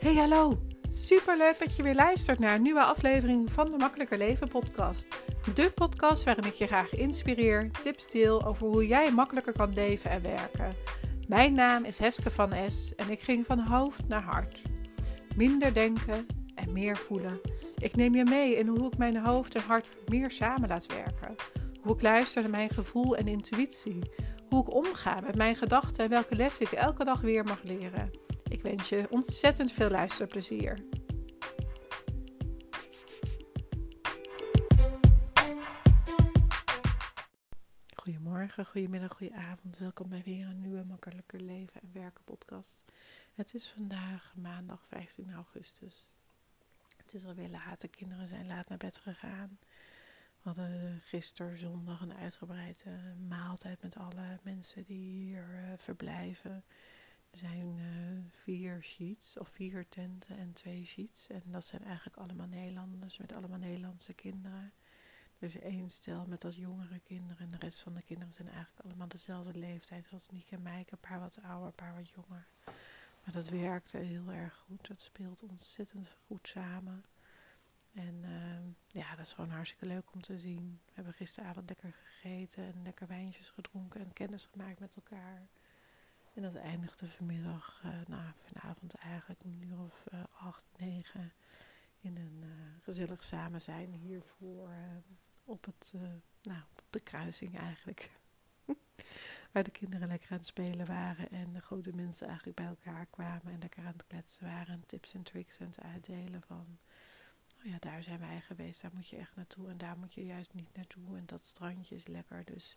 Hey hallo, superleuk dat je weer luistert naar een nieuwe aflevering van de Makkelijker Leven podcast. De podcast waarin ik je graag inspireer, tips deel over hoe jij makkelijker kan leven en werken. Mijn naam is Heske van S en ik ging van hoofd naar hart. Minder denken en meer voelen. Ik neem je mee in hoe ik mijn hoofd en hart meer samen laat werken. Hoe ik luister naar mijn gevoel en intuïtie. Hoe ik omga met mijn gedachten en welke lessen ik elke dag weer mag leren. Ik wens je ontzettend veel luisterplezier. Goedemorgen, goedemiddag, goedenavond. Welkom bij weer een nieuwe Makkelijker Leven en Werken podcast. Het is vandaag maandag 15 augustus. Het is alweer laat, de kinderen zijn laat naar bed gegaan. We hadden gisteren zondag een uitgebreide maaltijd met alle mensen die hier uh, verblijven. Zijn uh, vier sheets of vier tenten en twee sheets. En dat zijn eigenlijk allemaal Nederlanders met allemaal Nederlandse kinderen. Dus één stel met als jongere kinderen. En de rest van de kinderen zijn eigenlijk allemaal dezelfde leeftijd als Nieke en Mijke. Een paar wat ouder, een paar wat jonger. Maar dat werkte heel erg goed. Dat speelt ontzettend goed samen. En uh, ja, dat is gewoon hartstikke leuk om te zien. We hebben gisteravond lekker gegeten en lekker wijntjes gedronken en kennis gemaakt met elkaar. En dat eindigde vanmiddag, uh, nou vanavond eigenlijk een uur of uh, acht, negen, in een uh, gezellig samen zijn hiervoor op, het, nou, op de kruising eigenlijk. Waar de kinderen lekker aan het spelen waren en de grote mensen eigenlijk bij elkaar kwamen en lekker aan het kletsen waren en tips en tricks aan het uitdelen van... Oh ja, daar zijn wij geweest, daar moet je echt naartoe en daar moet je juist niet naartoe en dat strandje is lekker, dus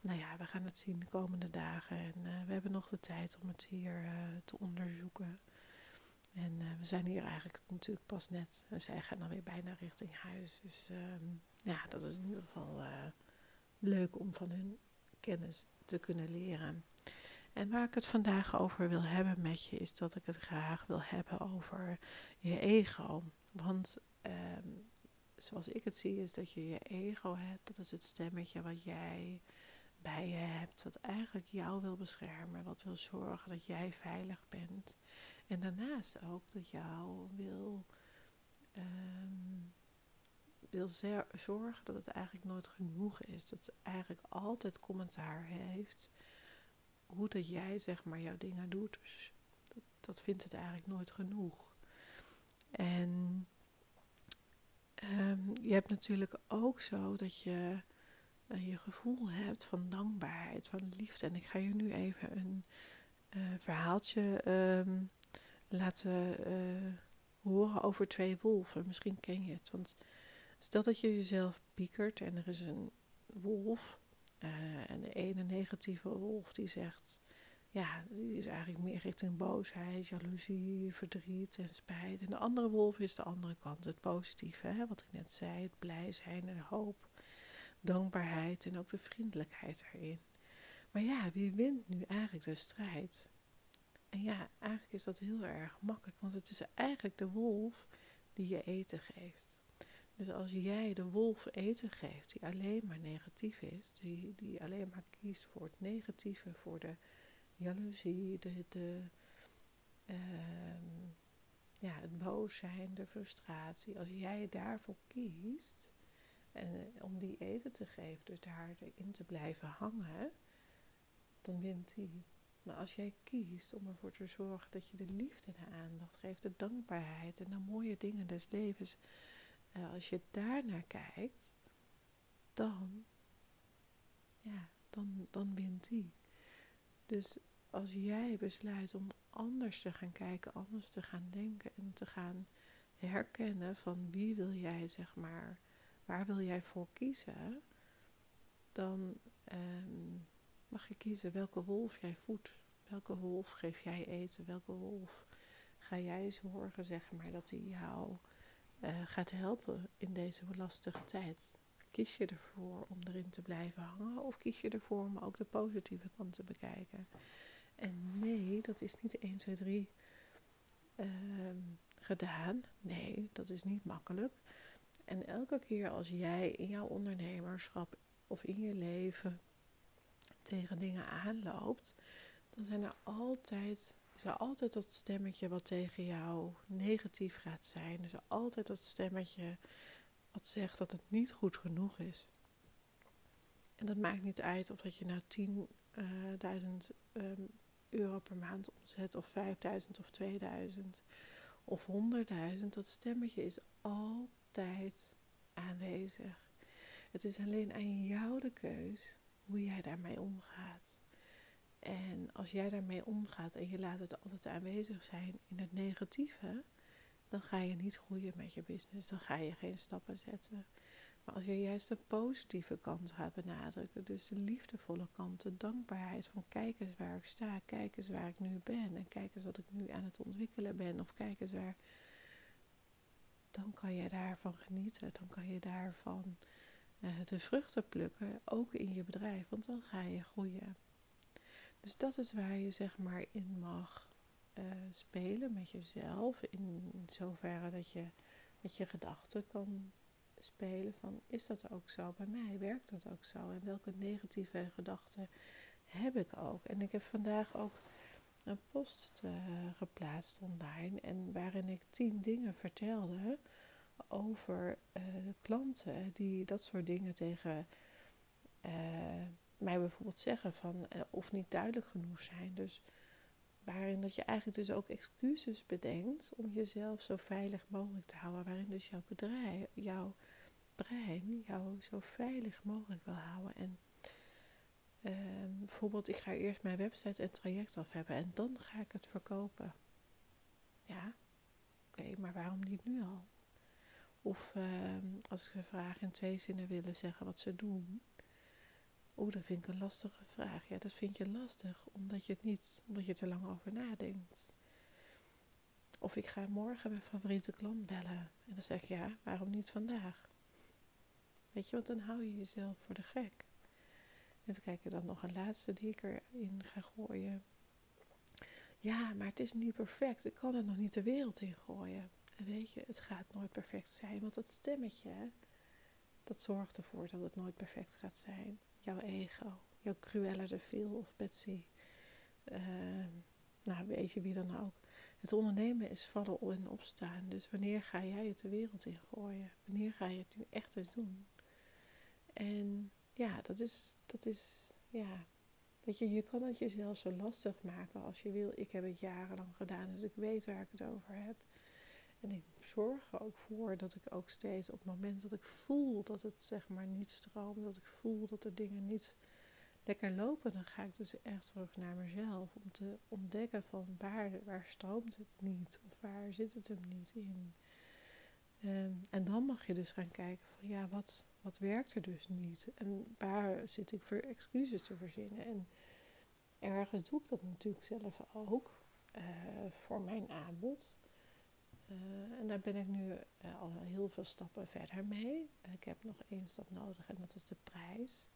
nou ja, we gaan het zien de komende dagen. En uh, we hebben nog de tijd om het hier uh, te onderzoeken. En uh, we zijn hier eigenlijk natuurlijk pas net. En zij gaan dan weer bijna richting huis. Dus um, ja, dat is in ieder geval leuk om van hun kennis te kunnen leren. En waar ik het vandaag over wil hebben met je, is dat ik het graag wil hebben over je ego. Want um, zoals ik het zie, is dat je je ego hebt. Dat is het stemmetje wat jij bij je hebt, wat eigenlijk jou wil beschermen, wat wil zorgen dat jij veilig bent. En daarnaast ook dat jou wil, um, wil zorgen dat het eigenlijk nooit genoeg is. Dat het eigenlijk altijd commentaar heeft hoe dat jij zeg maar jouw dingen doet. Dus dat, vindt het eigenlijk nooit genoeg. En um, je hebt natuurlijk ook zo dat je je gevoel hebt van dankbaarheid, van liefde. En ik ga je nu even een uh, verhaaltje um, laten uh, horen over twee wolven. Misschien ken je het. Want stel dat je jezelf piekert en er is een wolf. en de ene negatieve wolf die zegt, ja, die is eigenlijk meer richting boosheid, jaloezie, verdriet en spijt. En de andere wolf is de andere kant, het positieve, hè, wat ik net zei, het blij zijn en hoop dankbaarheid en ook de vriendelijkheid erin. Maar ja, wie wint nu eigenlijk de strijd? En ja, eigenlijk is dat heel erg makkelijk, want het is eigenlijk de wolf die je eten geeft. Dus als jij de wolf eten geeft die alleen maar negatief is, die, die alleen maar kiest voor het negatieve, voor de jaloezie, de, de, uh, ja, het boos zijn, de frustratie, als jij daarvoor kiest, en eh, om die eten te geven, dus daarin te blijven hangen, dan wint die. Maar als jij kiest om ervoor te zorgen dat je de liefde de aandacht geeft, de dankbaarheid en de mooie dingen des levens, uh, als je daarnaar kijkt, dan, ja, dan, dan wint die. Dus als jij besluit om anders te gaan kijken, anders te gaan denken en te gaan herkennen van wie wil jij, zeg maar, waar wil jij voor kiezen, dan um, mag je kiezen welke wolf jij voedt. Welke wolf geef jij eten? Welke wolf ga jij zorgen, zeg maar, dat hij jou uh, gaat helpen in deze lastige tijd? Kies je ervoor om erin te blijven hangen of kies je ervoor om ook de positieve kant te bekijken? En nee, dat is niet 1, 2, 3 uh, gedaan. Nee, dat is niet makkelijk. En elke keer als jij in jouw ondernemerschap of in je leven tegen dingen aanloopt, dan zijn er altijd is er altijd dat stemmetje wat tegen jou negatief gaat zijn. Is altijd dat stemmetje wat zegt dat het niet goed genoeg is. En dat maakt niet uit of dat je nou 10.000 uh, um, euro per maand omzet, of 5.000 of 2.000 of 100.000. Dat stemmetje is altijd aanwezig. Het is alleen aan jou de keus hoe jij daarmee omgaat. En als jij daarmee omgaat en je laat het altijd aanwezig zijn in het negatieve, dan ga je niet groeien met je business. Dan ga je geen stappen zetten. Maar als je juist de positieve kant gaat benadrukken, dus de liefdevolle kant, de dankbaarheid van kijk eens waar ik sta, kijk eens waar ik nu ben en kijk eens wat ik nu aan het ontwikkelen ben of kijk eens waar, dan kan je daarvan genieten, dan kan je daarvan uh, de vruchten plukken, ook in je bedrijf, want dan ga je groeien. Dus dat is waar je zeg maar in mag uh, spelen met jezelf, in zoverre dat je met je gedachten kan spelen van is dat ook zo bij mij? Werkt dat ook zo? En welke negatieve gedachten heb ik ook? En ik heb vandaag ook een post uh, geplaatst online en waarin ik tien dingen vertelde over uh, klanten die dat soort dingen tegen uh, mij bijvoorbeeld zeggen van of niet duidelijk genoeg zijn. Dus waarin dat je eigenlijk dus ook excuses bedenkt om jezelf zo veilig mogelijk te houden. Waarin dus jouw bedrijf, jouw brein jou zo veilig mogelijk wil houden. En uh, bijvoorbeeld, ik ga eerst mijn website en traject af hebben en dan ga ik het verkopen. Ja, oké, maar waarom niet nu al? Of uh, als ze vragen in twee zinnen willen zeggen wat ze doen. Oeh, dat vind ik een lastige vraag. Ja, dat vind je lastig omdat je het niet, omdat je er lang over nadenkt. Of ik ga morgen mijn favoriete klant bellen. En dan zeg ik ja, waarom niet vandaag? Weet je, want dan hou je jezelf voor de gek. Even kijken, dan nog een laatste die ik erin ga gooien. Ja, maar het is niet perfect. Ik kan er nog niet de wereld in gooien. En weet je, het gaat nooit perfect zijn. Want dat stemmetje, dat zorgt ervoor dat het nooit perfect gaat zijn. Jouw ego, jouw Cruella de Vil of Betsy. Uh, nou, weet je wie dan ook. Het ondernemen is vallen en opstaan. Dus wanneer ga jij het de wereld in gooien? Wanneer ga je het nu echt eens doen? En ja, dat is, dat is, ja, dat je, je kan het jezelf zo lastig maken als je wil. Ik heb het jarenlang gedaan, dus ik weet waar ik het over heb. En ik zorg er ook voor dat ik ook steeds op het moment dat ik voel dat het zeg maar niet stroomt, dat ik voel dat de dingen niet lekker lopen, dan ga ik dus echt terug naar mezelf om te ontdekken van waar, waar stroomt het niet of waar zit het hem niet in. Ehm, en dan mag je dus gaan kijken van ja, wat, wat werkt er dus niet? En waar zit ik voor excuses te verzinnen? En ergens doe ik dat natuurlijk zelf ook uh, voor mijn aanbod. Uh, en daar ben ik nu uh, al heel veel stappen verder mee. ik heb nog één stap nodig en dat is de prijs.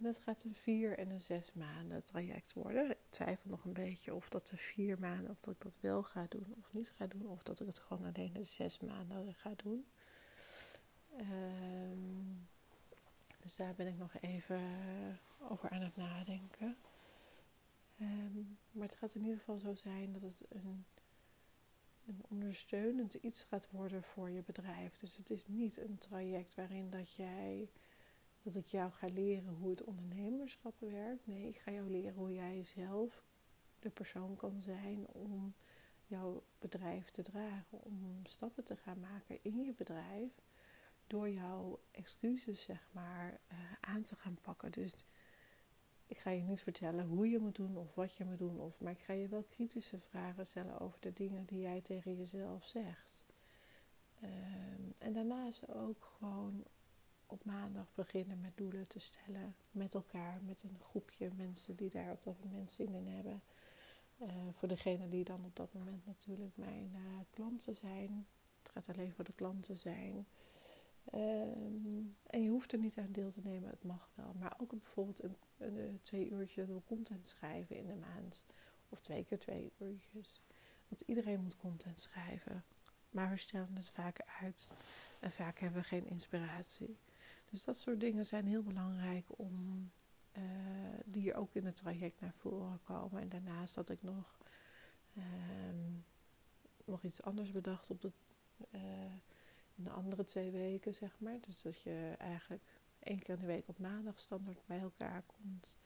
Dat gaat een vier en een zes maanden traject worden. Ik twijfel nog een beetje of dat de vier maanden, of dat ik dat wel ga doen of niet ga doen. Of dat ik het gewoon alleen de zes maanden ga doen. Um, dus daar ben ik nog even over aan het nadenken. Um, maar het gaat in ieder geval zo zijn dat het een, een ondersteunend iets gaat worden voor je bedrijf. Dus het is niet een traject waarin dat jij dat ik jou ga leren hoe het ondernemerschap werkt. Nee, ik ga jou leren hoe jij zelf de persoon kan zijn om jouw bedrijf te dragen, om stappen te gaan maken in je bedrijf door jouw excuses zeg maar uh, aan te gaan pakken. Dus ik ga je niet vertellen hoe je moet doen of wat je moet doen, of, maar ik ga je wel kritische vragen stellen over de dingen die jij tegen jezelf zegt. Um, en daarnaast ook gewoon op maandag beginnen met doelen te stellen. Met elkaar, met een groepje mensen die daar op dat moment zin in hebben. Uh, voor degene die dan op dat moment natuurlijk mijn uh, klanten zijn. Het gaat alleen voor de klanten zijn. Um, en je hoeft er niet aan deel te nemen, het mag wel. Maar ook bijvoorbeeld een, een, twee uurtjes door content schrijven in de maand. Of twee keer twee uurtjes. Want iedereen moet content schrijven. Maar we stellen het vaak uit. En vaak hebben we geen inspiratie. Dus dat soort dingen zijn heel belangrijk om uh, die ook in het traject naar voren komen. En daarnaast had ik nog Ehm, nog iets anders bedacht op de, in de andere twee weken, zeg maar. Dus dat je eigenlijk één keer in de week op maandag standaard bij elkaar komt.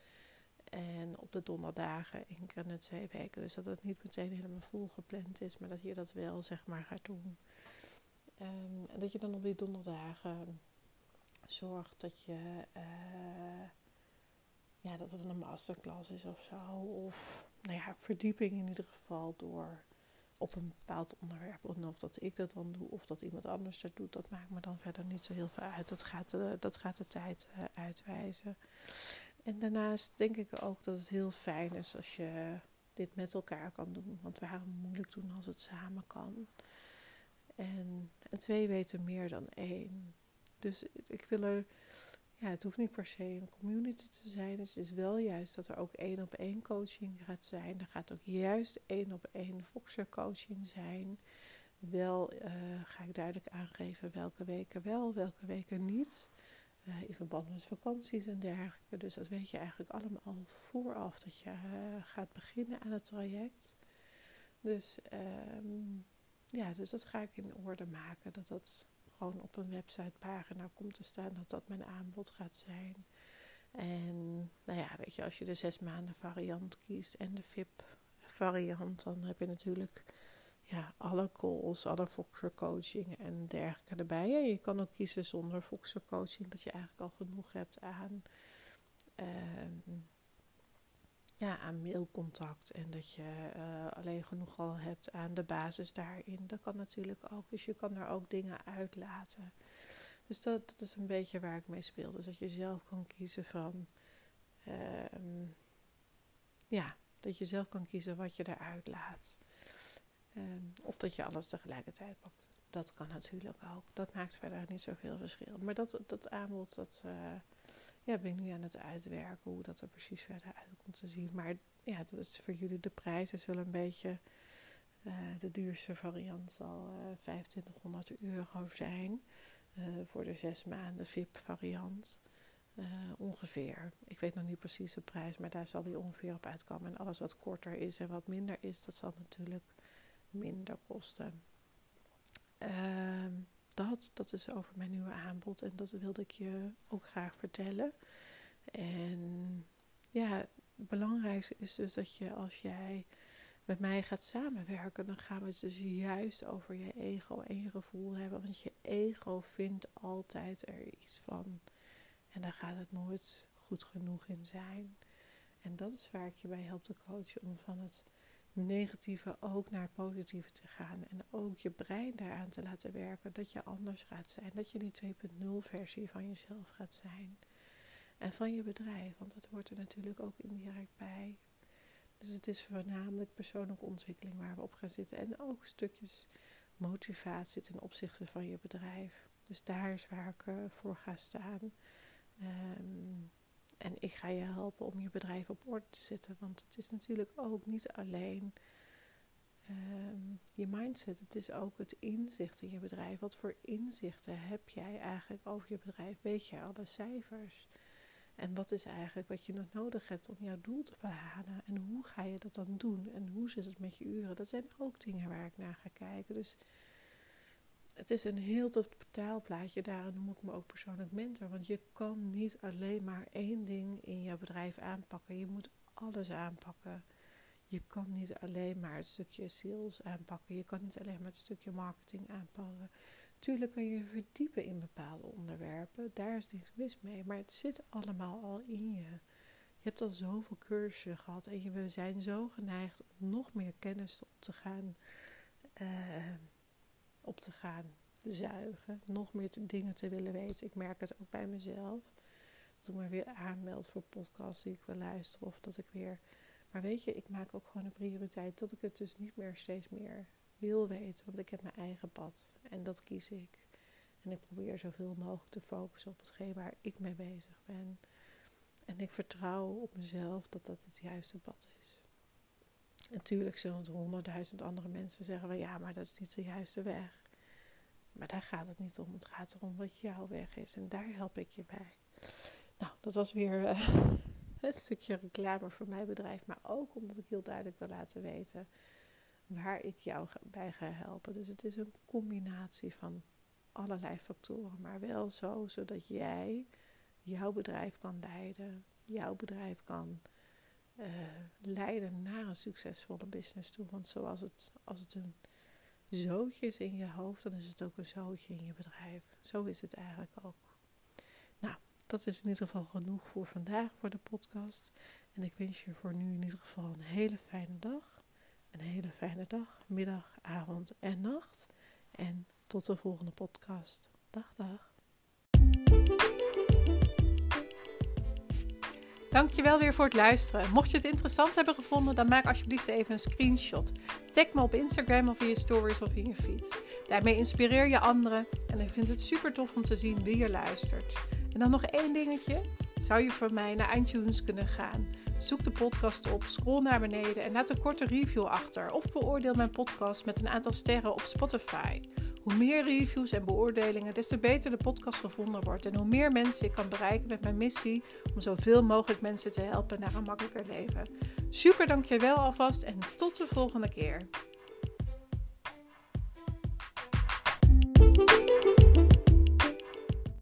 En op de donderdagen één keer in de twee weken. Dus dat het niet meteen helemaal vol gepland is, maar dat je dat wel zeg maar gaat doen. Um, en dat je dan op die donderdagen zorgt dat je uh, ja, dat het een masterclass is of zo. Of nou ja, verdieping in ieder geval door op een bepaald onderwerp. En of dat ik dat dan doe of dat iemand anders dat doet, dat maakt me dan verder niet zo heel veel uit. Dat gaat de, dat gaat de tijd uh, uitwijzen. En daarnaast denk ik ook dat het heel fijn is als je dit met elkaar kan doen. Want we gaan moeilijk doen als het samen kan. En, en twee weten meer dan één. Dus ik wil er, ja, het hoeft niet per se een community te zijn. Het is wel juist dat er ook één op één coaching gaat zijn. Er gaat ook juist één op één Voxer coaching zijn. Wel uh, ga ik duidelijk aangeven welke weken wel, welke weken niet. Uh, in verband met vakanties en dergelijke. Dus dat weet je eigenlijk allemaal vooraf dat je uh, gaat beginnen aan het traject. Dus um, ja, dus dat ga ik in orde maken. Dat dat gewoon op een websitepagina komt te staan. Dat dat mijn aanbod gaat zijn. En nou ja, weet je, als je de zes maanden variant kiest en de VIP variant, dan heb je natuurlijk ja, alle calls, alle Foxer coaching en dergelijke erbij. Ja, je kan ook kiezen zonder Foxer coaching, dat je eigenlijk al genoeg hebt aan uh, ja, aan mailcontact en dat je uh, alleen genoeg al hebt aan de basis daarin. Dat kan natuurlijk ook. Dus je kan er ook dingen uitlaten. Dus dat, dat is een beetje waar ik mee speel. Dus dat je zelf kan kiezen van. Uh, ja, dat je zelf kan kiezen wat je eruit laat. Um, of dat je alles tegelijkertijd pakt. Dat kan natuurlijk ook. Dat maakt verder niet zoveel verschil. Maar dat, dat aanbod, dat. Ja, ben ik nu aan het uitwerken hoe dat er precies verder uit komt te zien. Maar ja, dat is voor jullie de prijzen zullen een beetje. Uh, de duurste variant zal uh, eh, 2500 euro zijn. Uh, voor de zes maanden VIP-variant. ongeveer. Ik weet nog niet precies de prijs, maar daar zal die ongeveer op uitkomen. En alles wat korter is en wat minder is, dat zal natuurlijk minder kosten. Ehm dat, dat is over mijn nieuwe aanbod en dat wilde ik je ook graag vertellen. En ja, het belangrijkste is dus dat je als jij met mij gaat samenwerken, dan gaan we het dus juist over je ego en je gevoel hebben. Want je ego vindt altijd er iets van. En daar gaat het nooit goed genoeg in zijn. En dat is waar ik je bij help te coachen om van het negatieve ook naar het positieve te gaan. En ook je brein daaraan te laten werken dat je anders gaat zijn. Dat je die 2.0 versie van jezelf gaat zijn. En van je bedrijf, want dat hoort er natuurlijk ook indirect bij. Dus het is voornamelijk persoonlijke ontwikkeling waar we op gaan zitten. En ook stukjes motivatie ten opzichte van je bedrijf. Dus daar is waar ik uh, voor ga staan. Um, en ik ga je helpen om je bedrijf op orde te zetten. Want het is natuurlijk ook niet alleen um, je mindset. Het is ook het inzicht in je bedrijf. Wat voor inzichten heb jij eigenlijk over je bedrijf? Weet je alle cijfers? En wat is eigenlijk wat je nog nodig hebt om jouw doel te behalen? En hoe ga je dat dan doen? En hoe zit het met je uren? Dat zijn ook dingen waar ik naar ga kijken. Dus het is een heel totaalplaatje. Daarom noem ik me ook persoonlijk mentor. Want je kan niet alleen maar één ding in jouw bedrijf aanpakken. Je moet alles aanpakken. Je kan niet alleen maar het stukje sales aanpakken. Je kan niet alleen maar het stukje marketing aanpakken. Tuurlijk kan je verdiepen in bepaalde onderwerpen. Daar is niks mis mee. Maar het zit allemaal al in je. Je hebt al zoveel cursussen gehad. En we zijn zo geneigd om nog meer kennis op te gaan. Uh, op te gaan zuigen. Nog meer dingen te willen weten. Ik merk het ook bij mezelf. Dat ik me weer aanmeld voor podcasts die ik wil luisteren. Of dat ik weer. Maar weet je, ik maak ook gewoon een prioriteit dat ik het dus niet meer steeds meer wil weten. Want ik heb mijn eigen pad. En dat kies ik. En ik probeer zoveel mogelijk te focussen op hetgeen waar ik mee bezig ben. En ik vertrouw op mezelf dat dat het juiste pad is. Natuurlijk zullen er honderdduizend andere mensen zeggen: van ja, maar dat is niet de juiste weg. Maar daar gaat het niet om. Het gaat erom wat jouw weg is. En daar help ik je bij. Nou, dat was weer uh, een stukje reclame voor mijn bedrijf. Maar ook omdat ik heel duidelijk wil laten weten waar ik jou bij ga helpen. Dus het is een combinatie van allerlei factoren, maar wel zo zodat jij jouw bedrijf kan leiden, jouw bedrijf kan uh, leiden naar een succesvolle business toe. Want zoals het, als het een zootje is in je hoofd, dan is het ook een zootje in je bedrijf. Zo is het eigenlijk ook. Nou, dat is in ieder geval genoeg voor vandaag voor de podcast. En ik wens je voor nu in ieder geval een hele fijne dag. Een hele fijne dag, middag, avond en nacht. En tot de volgende podcast. Dag, dag. Dankjewel weer voor het luisteren. Mocht je het interessant hebben gevonden, dan maak alsjeblieft even een screenshot. Tag me op Instagram of in je stories of in je feed. Daarmee inspireer je anderen en ik vind het super tof om te zien wie er luistert. En dan nog één dingetje. Zou je voor mij naar iTunes kunnen gaan? Zoek de podcast op, scroll naar beneden en laat een korte review achter. Of beoordeel mijn podcast met een aantal sterren op Spotify. Hoe meer reviews en beoordelingen, des te beter de podcast gevonden wordt. En hoe meer mensen ik kan bereiken met mijn missie om zoveel mogelijk mensen te helpen naar een makkelijker leven. Super dankjewel alvast en tot de volgende keer.